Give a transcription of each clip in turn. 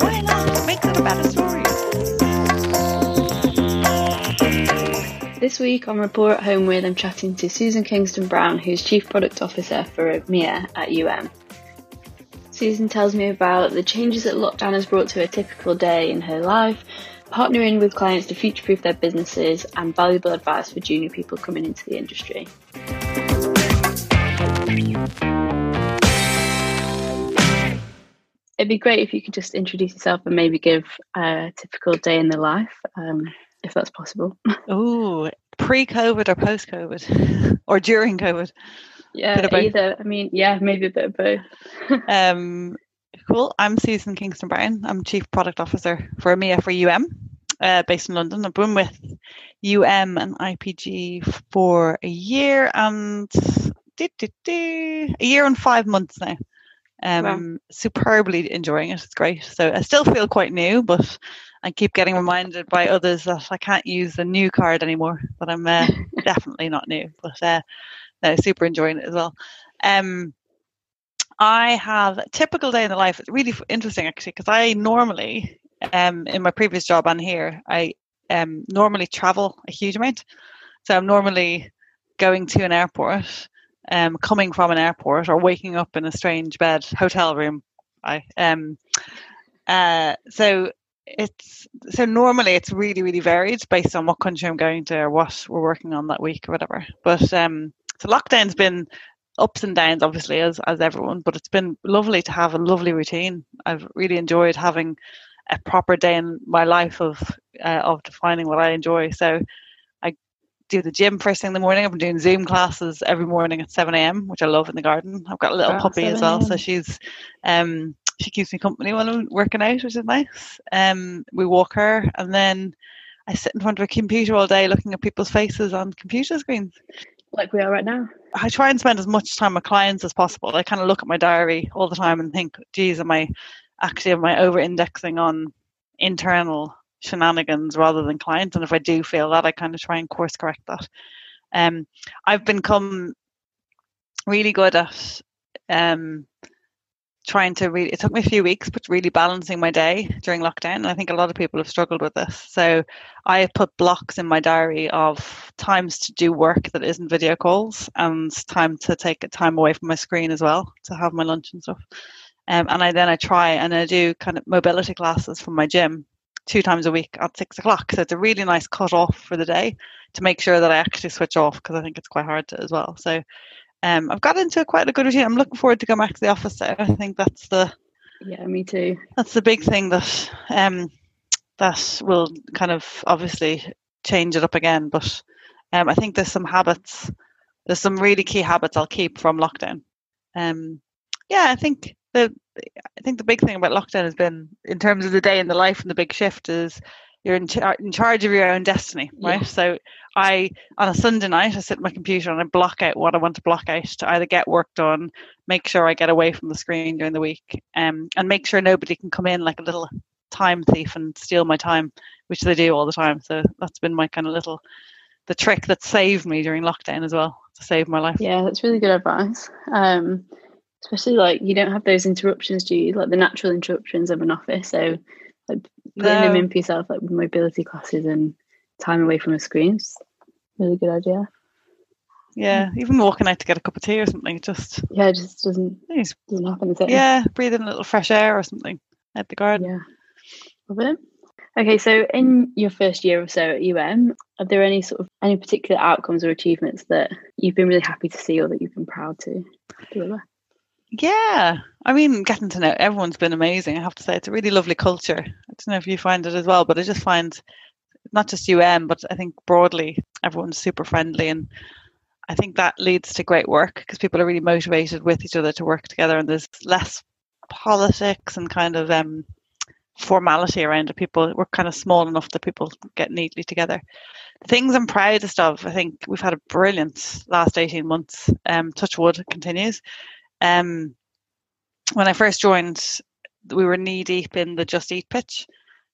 Why not? Better story. This week on Rapport at Home With, I'm chatting to Susan Kingston Brown, who's Chief Product Officer for EMEA at UM. Susan tells me about the changes that lockdown has brought to a typical day in her life, partnering with clients to future proof their businesses, and valuable advice for junior people coming into the industry. It'd be great if you could just introduce yourself and maybe give a typical day in the life, um, if that's possible. Oh, pre-COVID or post-COVID, or during COVID? Yeah, either. I mean, yeah, maybe a bit of both. um, cool. I'm Susan Kingston Brown. I'm Chief Product Officer for EMEA for UM, uh, based in London. I've been with UM and IPG for a year and a year and five months now. Um, wow. superbly enjoying it. It's great. So I still feel quite new, but I keep getting reminded by others that I can't use the new card anymore. But I'm uh, definitely not new. But uh, no, super enjoying it as well. Um, I have a typical day in the life. It's really interesting actually because I normally, um, in my previous job and here, I um normally travel a huge amount. So I'm normally going to an airport um, coming from an airport or waking up in a strange bed hotel room. I um, uh, so it's so normally it's really really varied based on what country I'm going to or what we're working on that week or whatever. But um, so lockdown's been ups and downs obviously as as everyone, but it's been lovely to have a lovely routine. I've really enjoyed having a proper day in my life of uh, of defining what I enjoy. So do the gym first thing in the morning. I've been doing Zoom classes every morning at 7 a.m., which I love in the garden. I've got a little puppy as well, so she's um, she keeps me company while I'm working out, which is nice. Um, we walk her, and then I sit in front of a computer all day looking at people's faces on computer screens. Like we are right now. I try and spend as much time with clients as possible. I kind of look at my diary all the time and think, geez, am I actually am I over indexing on internal shenanigans rather than clients. And if I do feel that, I kind of try and course correct that. Um, I've become really good at um, trying to really, it took me a few weeks, but really balancing my day during lockdown. And I think a lot of people have struggled with this. So I have put blocks in my diary of times to do work that isn't video calls and time to take time away from my screen as well to have my lunch and stuff. Um, and I then I try and I do kind of mobility classes from my gym two times a week at six o'clock. So it's a really nice cut off for the day to make sure that I actually switch off because I think it's quite hard to as well. So um, I've got into quite a good routine. I'm looking forward to going back to the office. So I think that's the yeah, me too. That's the big thing that um, that will kind of obviously change it up again. But um, I think there's some habits. There's some really key habits I'll keep from lockdown. Um, yeah, I think the I think the big thing about lockdown has been in terms of the day in the life and the big shift is you're in, char- in charge of your own destiny, right? Yeah. So I on a Sunday night I sit at my computer and I block out what I want to block out to either get work done, make sure I get away from the screen during the week, um, and make sure nobody can come in like a little time thief and steal my time, which they do all the time. So that's been my kind of little the trick that saved me during lockdown as well to save my life. Yeah, that's really good advice. Um, especially like you don't have those interruptions do you? Like the natural interruptions of an office. So like putting no. them in for yourself like with mobility classes and time away from the screens really good idea. Yeah even walking out to get a cup of tea or something just yeah it just doesn't it doesn't happen yeah breathing a little fresh air or something at the garden. Yeah. Love it. Okay so in your first year or so at um are there any sort of any particular outcomes or achievements that you've been really happy to see or that you've been proud to deliver yeah, I mean, getting to know everyone's been amazing. I have to say, it's a really lovely culture. I don't know if you find it as well, but I just find not just UM, but I think broadly everyone's super friendly, and I think that leads to great work because people are really motivated with each other to work together, and there's less politics and kind of um, formality around it. People we're kind of small enough that people get neatly together. The things I'm proudest of, I think we've had a brilliant last 18 months. Um, Touchwood continues. Um, when I first joined, we were knee deep in the Just Eat pitch.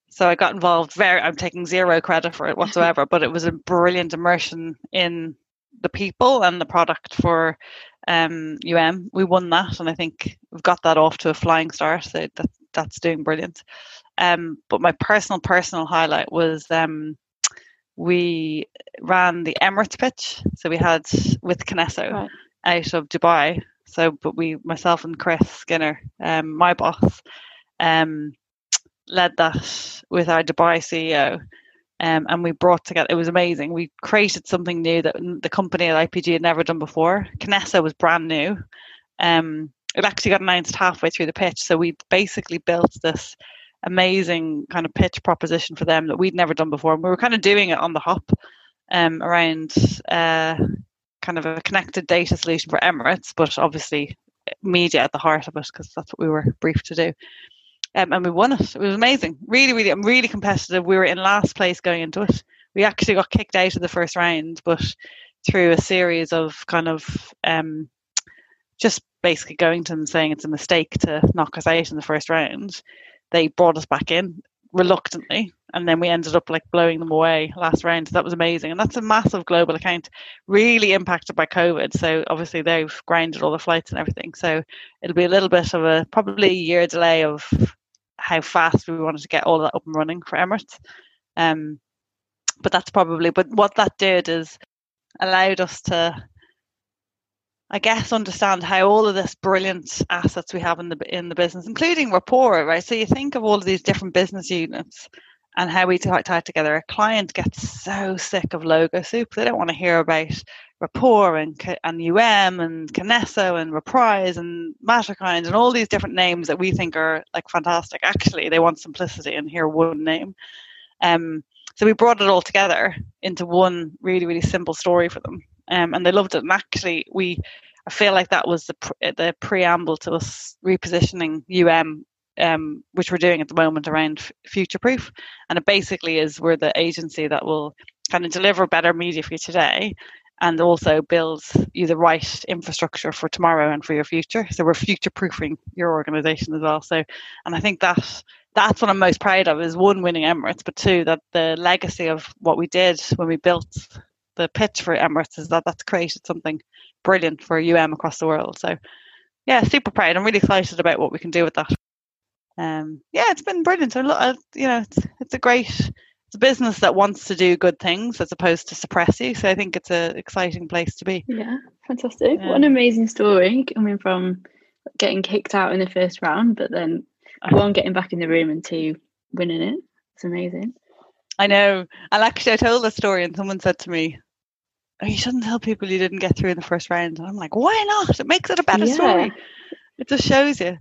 So I got involved very, I'm taking zero credit for it whatsoever, but it was a brilliant immersion in the people and the product for um, UM. We won that, and I think we've got that off to a flying start. So that that's doing brilliant. Um, but my personal personal highlight was um, we ran the Emirates pitch. So we had with Kinesso right. out of Dubai. So, but we, myself and Chris Skinner, um, my boss, um, led that with our Dubai CEO. Um, and we brought together, it was amazing. We created something new that the company at IPG had never done before. Kinesso was brand new. Um, it actually got announced halfway through the pitch. So we basically built this amazing kind of pitch proposition for them that we'd never done before. And we were kind of doing it on the hop um, around uh, kind of a connected data solution for Emirates, but obviously media at the heart of it because that's what we were briefed to do. Um, and we won it. It was amazing. Really, really, I'm really competitive. We were in last place going into it. We actually got kicked out of the first round, but through a series of kind of um, just basically going to them saying it's a mistake to knock us out in the first round, they brought us back in reluctantly and then we ended up like blowing them away last round. So that was amazing and that's a massive global account really impacted by covid. So obviously they've grounded all the flights and everything so it'll be a little bit of a probably a year delay of how fast we wanted to get all that up and running for emirates. Um but that's probably but what that did is allowed us to I guess understand how all of this brilliant assets we have in the in the business, including rapport, right? So you think of all of these different business units and how we tie, tie together. A client gets so sick of logo soup; they don't want to hear about rapport and and UM and Kinesso and Reprise and Matterkind and all these different names that we think are like fantastic. Actually, they want simplicity and hear one name. Um, so we brought it all together into one really really simple story for them um, and they loved it. And actually, we I feel like that was the pre- the preamble to us repositioning UM, um, which we're doing at the moment around f- future proof. And it basically is we're the agency that will kind of deliver better media for you today. And also build you the right infrastructure for tomorrow and for your future. So we're future proofing your organization as well. So, and I think that that's what I'm most proud of is one winning Emirates, but two that the legacy of what we did when we built the pitch for Emirates is that that's created something brilliant for UM across the world. So, yeah, super proud. I'm really excited about what we can do with that. Um, yeah, it's been brilliant. So, you know, it's it's a great it's a business that wants to do good things as opposed to suppress you. So I think it's an exciting place to be. Yeah, fantastic. Yeah. What an amazing story coming from getting kicked out in the first round, but then one getting back in the room and two winning it. It's amazing. I know. And actually, I told the story, and someone said to me, "You shouldn't tell people you didn't get through in the first round." And I'm like, "Why not? It makes it a better yeah. story. It just shows you."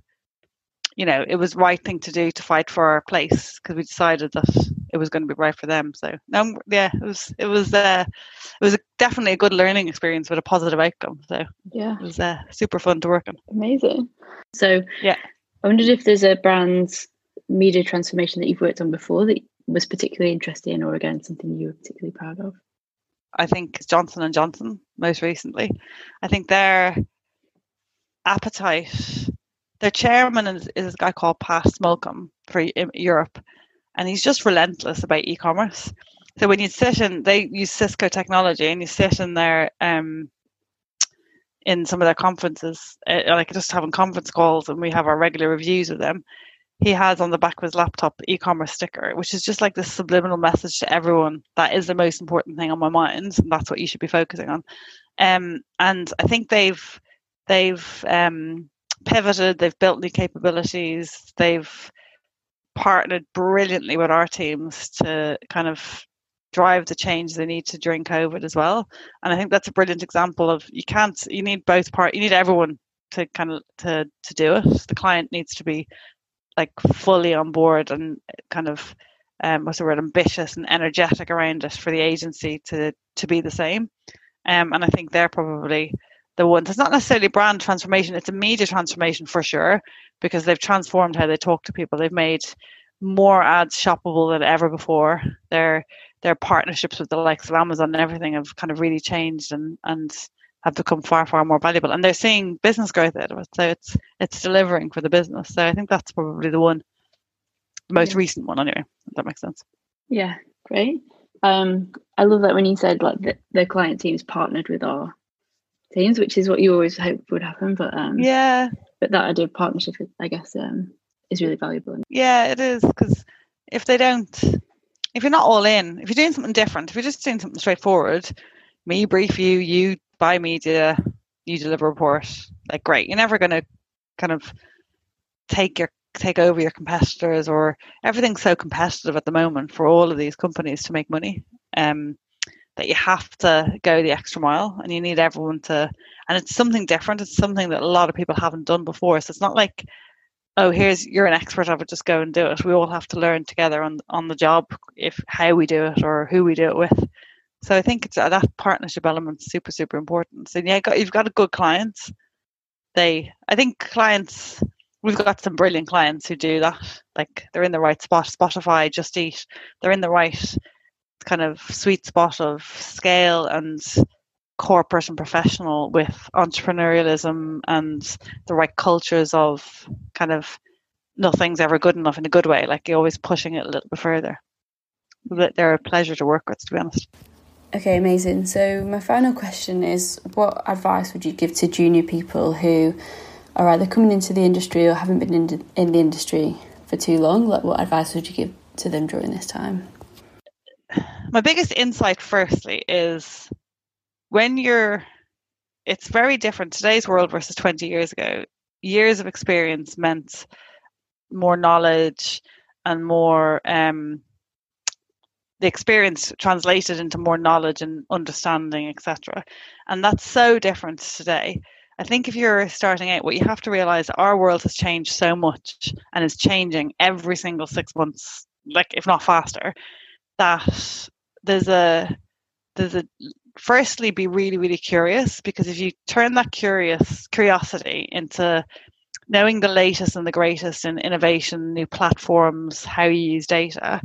You know, it was right thing to do to fight for our place because we decided that it was going to be right for them. So, no, yeah, it was it was uh, it was a, definitely a good learning experience with a positive outcome. So, yeah, it was uh, super fun to work on. Amazing. So, yeah, I wondered if there's a brand's media transformation that you've worked on before that was particularly interesting or again something you were particularly proud of? I think Johnson and Johnson most recently. I think their appetite, their chairman is, is a guy called Pat Smolcom for Europe, and he's just relentless about e-commerce. So when you sit in, they use Cisco technology, and you sit in there um, in some of their conferences, uh, like just having conference calls, and we have our regular reviews with them he has on the back of his laptop e-commerce sticker, which is just like this subliminal message to everyone that is the most important thing on my mind, and that's what you should be focusing on. Um, and I think they've they've um, pivoted, they've built new capabilities, they've partnered brilliantly with our teams to kind of drive the change they need to during COVID as well. And I think that's a brilliant example of you can't you need both part you need everyone to kind of to to do it. The client needs to be like fully on board and kind of um, what's the word ambitious and energetic around it for the agency to to be the same. Um, and I think they're probably the ones. It's not necessarily brand transformation; it's a media transformation for sure because they've transformed how they talk to people. They've made more ads shoppable than ever before. Their their partnerships with the likes of Amazon and everything have kind of really changed and and have become far far more valuable and they're seeing business growth out of it so it's it's delivering for the business so i think that's probably the one the most yeah. recent one anyway if that makes sense yeah great um i love that when you said like the, the client teams partnered with our teams, which is what you always hope would happen. But um, yeah, but that idea of partnership, I guess, um, is really valuable. Yeah, it is because if they don't, if you're not all in, if you're doing something different, if you're just doing something straightforward, me brief you, you buy media, you deliver report, like great. You're never going to kind of take your take over your competitors or everything's so competitive at the moment for all of these companies to make money um, that you have to go the extra mile and you need everyone to and it's something different. It's something that a lot of people haven't done before. So it's not like oh here's you're an expert of it just go and do it. We all have to learn together on on the job if how we do it or who we do it with so i think it's uh, that partnership element super super important so yeah you've got a good clients they i think clients we've got some brilliant clients who do that like they're in the right spot spotify just eat they're in the right kind of sweet spot of scale and corporate and professional with entrepreneurialism and the right cultures of kind of nothing's ever good enough in a good way. Like you're always pushing it a little bit further. But they're a pleasure to work with, to be honest. Okay, amazing. So my final question is: What advice would you give to junior people who are either coming into the industry or haven't been in, in the industry for too long? Like, what advice would you give to them during this time? My biggest insight, firstly, is when you're it's very different today's world versus 20 years ago years of experience meant more knowledge and more um, the experience translated into more knowledge and understanding etc and that's so different today. I think if you're starting out what you have to realize our world has changed so much and is changing every single six months like if not faster that there's a there's a firstly be really really curious because if you turn that curious curiosity into knowing the latest and the greatest in innovation new platforms how you use data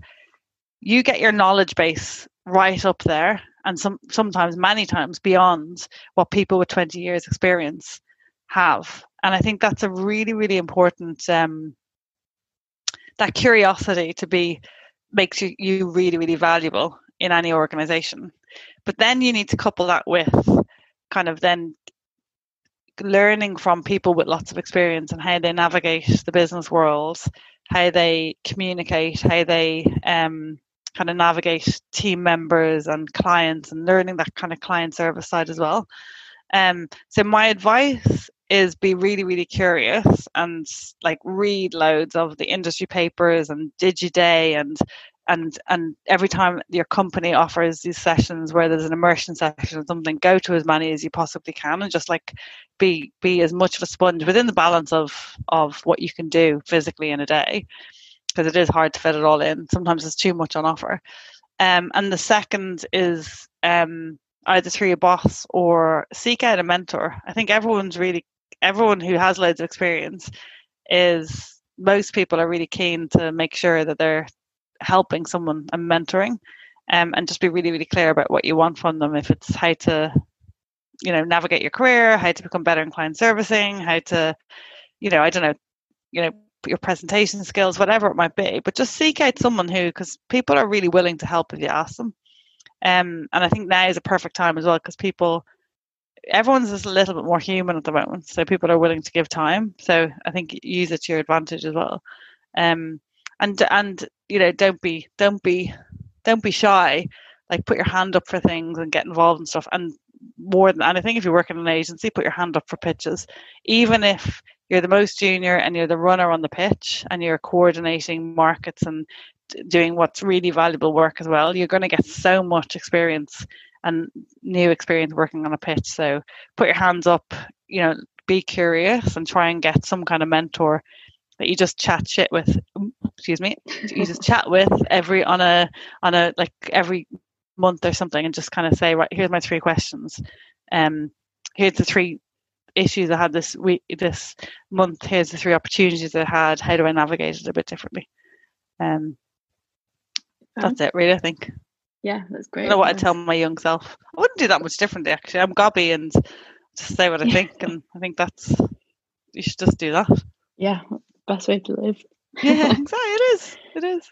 you get your knowledge base right up there and some sometimes many times beyond what people with 20 years experience have. And i think that's a really really important um, that curiosity to be makes you, you really really valuable in any organization. But then you need to couple that with kind of then learning from people with lots of experience and how they navigate the business world, how they communicate, how they um, kind of navigate team members and clients, and learning that kind of client service side as well. Um, so my advice is be really, really curious and like read loads of the industry papers and DigiDay and and and every time your company offers these sessions where there's an immersion session or something go to as many as you possibly can and just like be be as much of a sponge within the balance of of what you can do physically in a day because it is hard to fit it all in. Sometimes there's too much on offer. Um, and the second is um, either through your boss or seek out a mentor. I think everyone's really everyone who has loads of experience is most people are really keen to make sure that they're helping someone and mentoring um, and just be really really clear about what you want from them. If it's how to you know navigate your career how to become better in client servicing how to you know i don't know you know your presentation skills whatever it might be but just seek out someone who because people are really willing to help if you ask them. Um, and i think now is a perfect time as well because people everyone's just a little bit more human at the moment so people are willing to give time. So i think use it to your advantage as well. Um, and and you know don't be don't be don't be shy. Like put your hand up for things and get involved and stuff and more than anything if you work in an agency put your hand up for pitches. Even if you're the most junior and you're the runner on the pitch and you're coordinating markets and doing what's really valuable work as well you're going to get so much experience and new experience working on a pitch. So put your hands up you know be curious and try and get some kind of mentor that you just chat shit with excuse me you just chat with every on a on a like every month or something and just kind of say right here's my three questions. Um here's the three issues i had this week this month here's the three opportunities i had how do i navigate it a bit differently? Um that's it really i think. Yeah that's great. i know what i tell my young self. I wouldn't do that much differently actually. I'm gobby and just say what i think and i think that's you should just do that. Yeah best way to live. yeah, exactly. It is. It is.